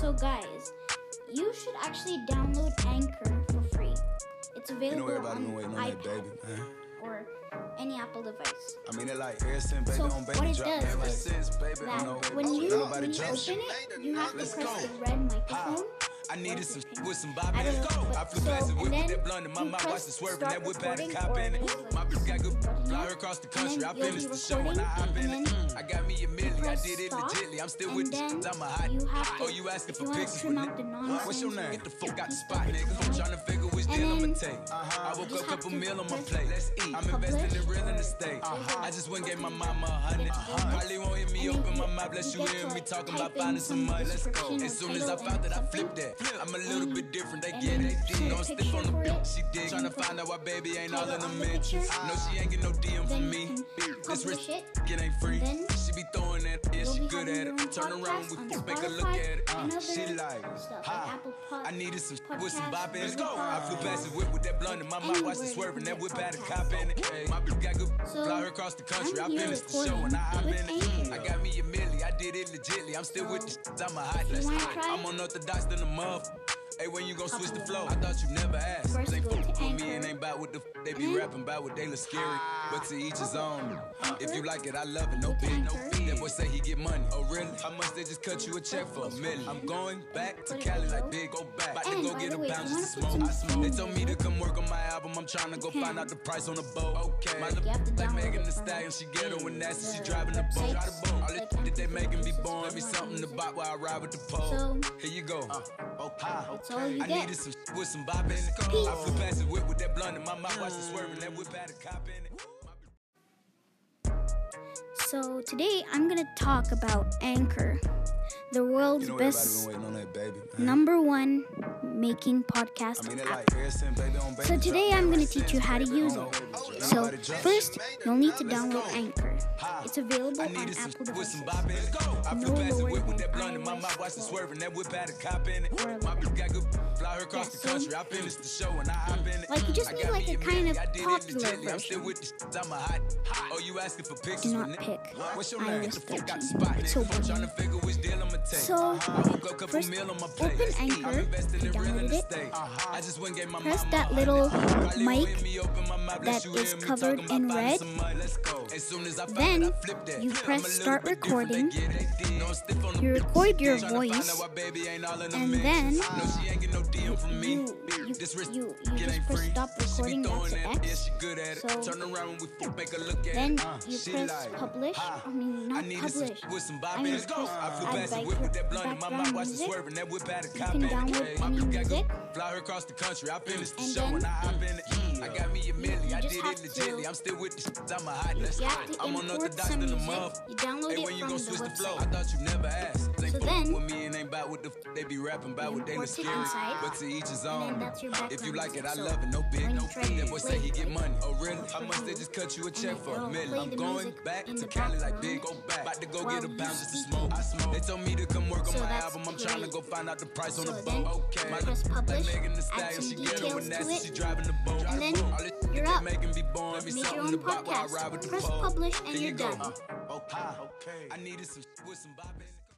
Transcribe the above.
So, guys, you should actually download Anchor for free. It's You available know everybody on been on iPad that baby, or any Apple device. I mean, they like ever since baby So on baby what it drop. does is That when you when you open it, you have to press go. the red microphone. I needed some Or with some I Bobby. don't Let's go. I flew past it and with that blunt in my mouth. the swerving. start That whip had a cop in it. My bitch got good. Fly her across the country. I finished the show and I hop in it. I got me a million. I did it legitly. I'm still with the I'm a hot. you have oh, to- Oh, you asking for pictures with out? What's your name? Get the fuck out the spot, nigga. I'm trying to figure which deal I'ma take. I woke up, couple meal on my plate. Let's eat. I'm investing in real estate. I just went and gave my mama a hundred. Probably me open my mouth. Bless you hear me talking about finding some money. Let's go. As soon as I found that, I flipped that. I'm a little bit different. They get it. Don't stiff on the bitch. She dig. Tryna find out why baby ain't all in the on the mentions. picture. No, she ain't get no DM from me. This rich it. it ain't free. She be throwing that. Yeah, she good at it. Turn around, we on make a look at it. Uh, She like, ha. I needed some with some bop in it. Let's go. I flew past the whip with that blunt in my mouth. Watch Anywhere swerving. That whip had a cop in it. My bitch got good. Fly her across the country. I finished the show and I hop with in it. I got me a milli. I did it legitly. I'm still with the shit. I'm a hot. you Let's wanna go. try I'm unorthodox than a muff. Hey, when you gon' switch the flow? I thought you never asked. First They go fuck with me and ain't about what the f- they be And rapping about what they look scary. But to each his own. If you like it, I love it. No Go to big, no Anchor. fee. That boy say he get money. Oh really? How much they just cut you a check for a million? I'm going back to Put Cali like big, go back. About to go get a way, pound just to smoke. I smoke. They tunes told me to come work on my album. I'm trying to go can. find out the price on the boat. Okay. My You have to little like download Megan it the from Stallion, she ghetto and nasty. She the driving the boat. websites, Drive the boat. All like that shit they making me Anchor, born. Let me something to music. bop while I ride with the pole. Here you go. Uh, That's all you I get. needed some with some bop in it. I flew past the whip with that blunt in my mouth. Watch the swerving. That whip had a cop in it. So today I'm gonna talk about Anchor, the world's You know best that baby. number one making podcast I mean, app. like baby on baby. So today I'm gonna teach you how to use it. So first, you'll need to download. Anchor. It's available on Apple devices. some bop in it. I flew No the lower than that blunt in my iOS mouth. Watch the 12. swerving. That whip had a cop in it. Or My like- bitch got good. Fly her across Yeah, the so- country. I finished the show and I hop in it. Like, you just need, like, a kind of I did it popular legitly. I'm still version. with the. I'm a hot. Oh, you asking for pictures? Do not pick? What's your iOS name? The fuck out 13. spot, It's so I'm trying to boring. figure which deal I'ma take. So, uh-huh. I woke up, couple first, meal on my plate. open Anchor. I'm investing in real it. estate. Uh-huh. I just went and gave my Press that little hundred. Probably won't mic hear me open my mouth, bless that hear is covered in red. some money. Let's go. As soon as I found Then, it, I flipped that. you press start bit different, they recording. get it. They know I'm stiff on the You record your voice, out why baby ain't all in the and then no, she ain't get no DM from me. you- you- this wrist you- you it just ain't free. stop She be recording, throwing that's that, yeah, she good at it. So, Turn around when we f- make a look at Then it. Uh, you she press like, publish. I mean, not I needed publish. with some bop I in mean, it. press I flew past the whip with that blunt in my mouth. Watch the music. swerving. That whip had a You cop can in it. download Hey, my any bitch got good. music. Fly her across the country. I finished the And show then and I hop in it. I got me a milli. I did it legitly. I'm still with the shit. I'm a hot. Let's You go. I'm import unorthodox some than a music. muff. You download Hey, it when you from gon' the switch the flow? I thought you never asked. They So then, with me and ain't about what the f- they be rapping about what they it scary. But to each his and own. Then that's your If you like it, I music. love it. No big, no fee. That boy say he get money. Oh really? How much they just cut you a check for a million? I'm going back to Cali like big, go back. About to go get a you pound just to smoke. I smoke. They told me to come work on So my that's album. I'm trying to great. go find out the price on the then, boat. Okay. My press like publish, Megan the add Stallion, some she get details on to nasty. it, She driving the boat. and then you're up. making me born. Let me Make your something own to bop while I podcast. ride with the Press publish and you you're done. Uh, okay. I needed some with some bop in it.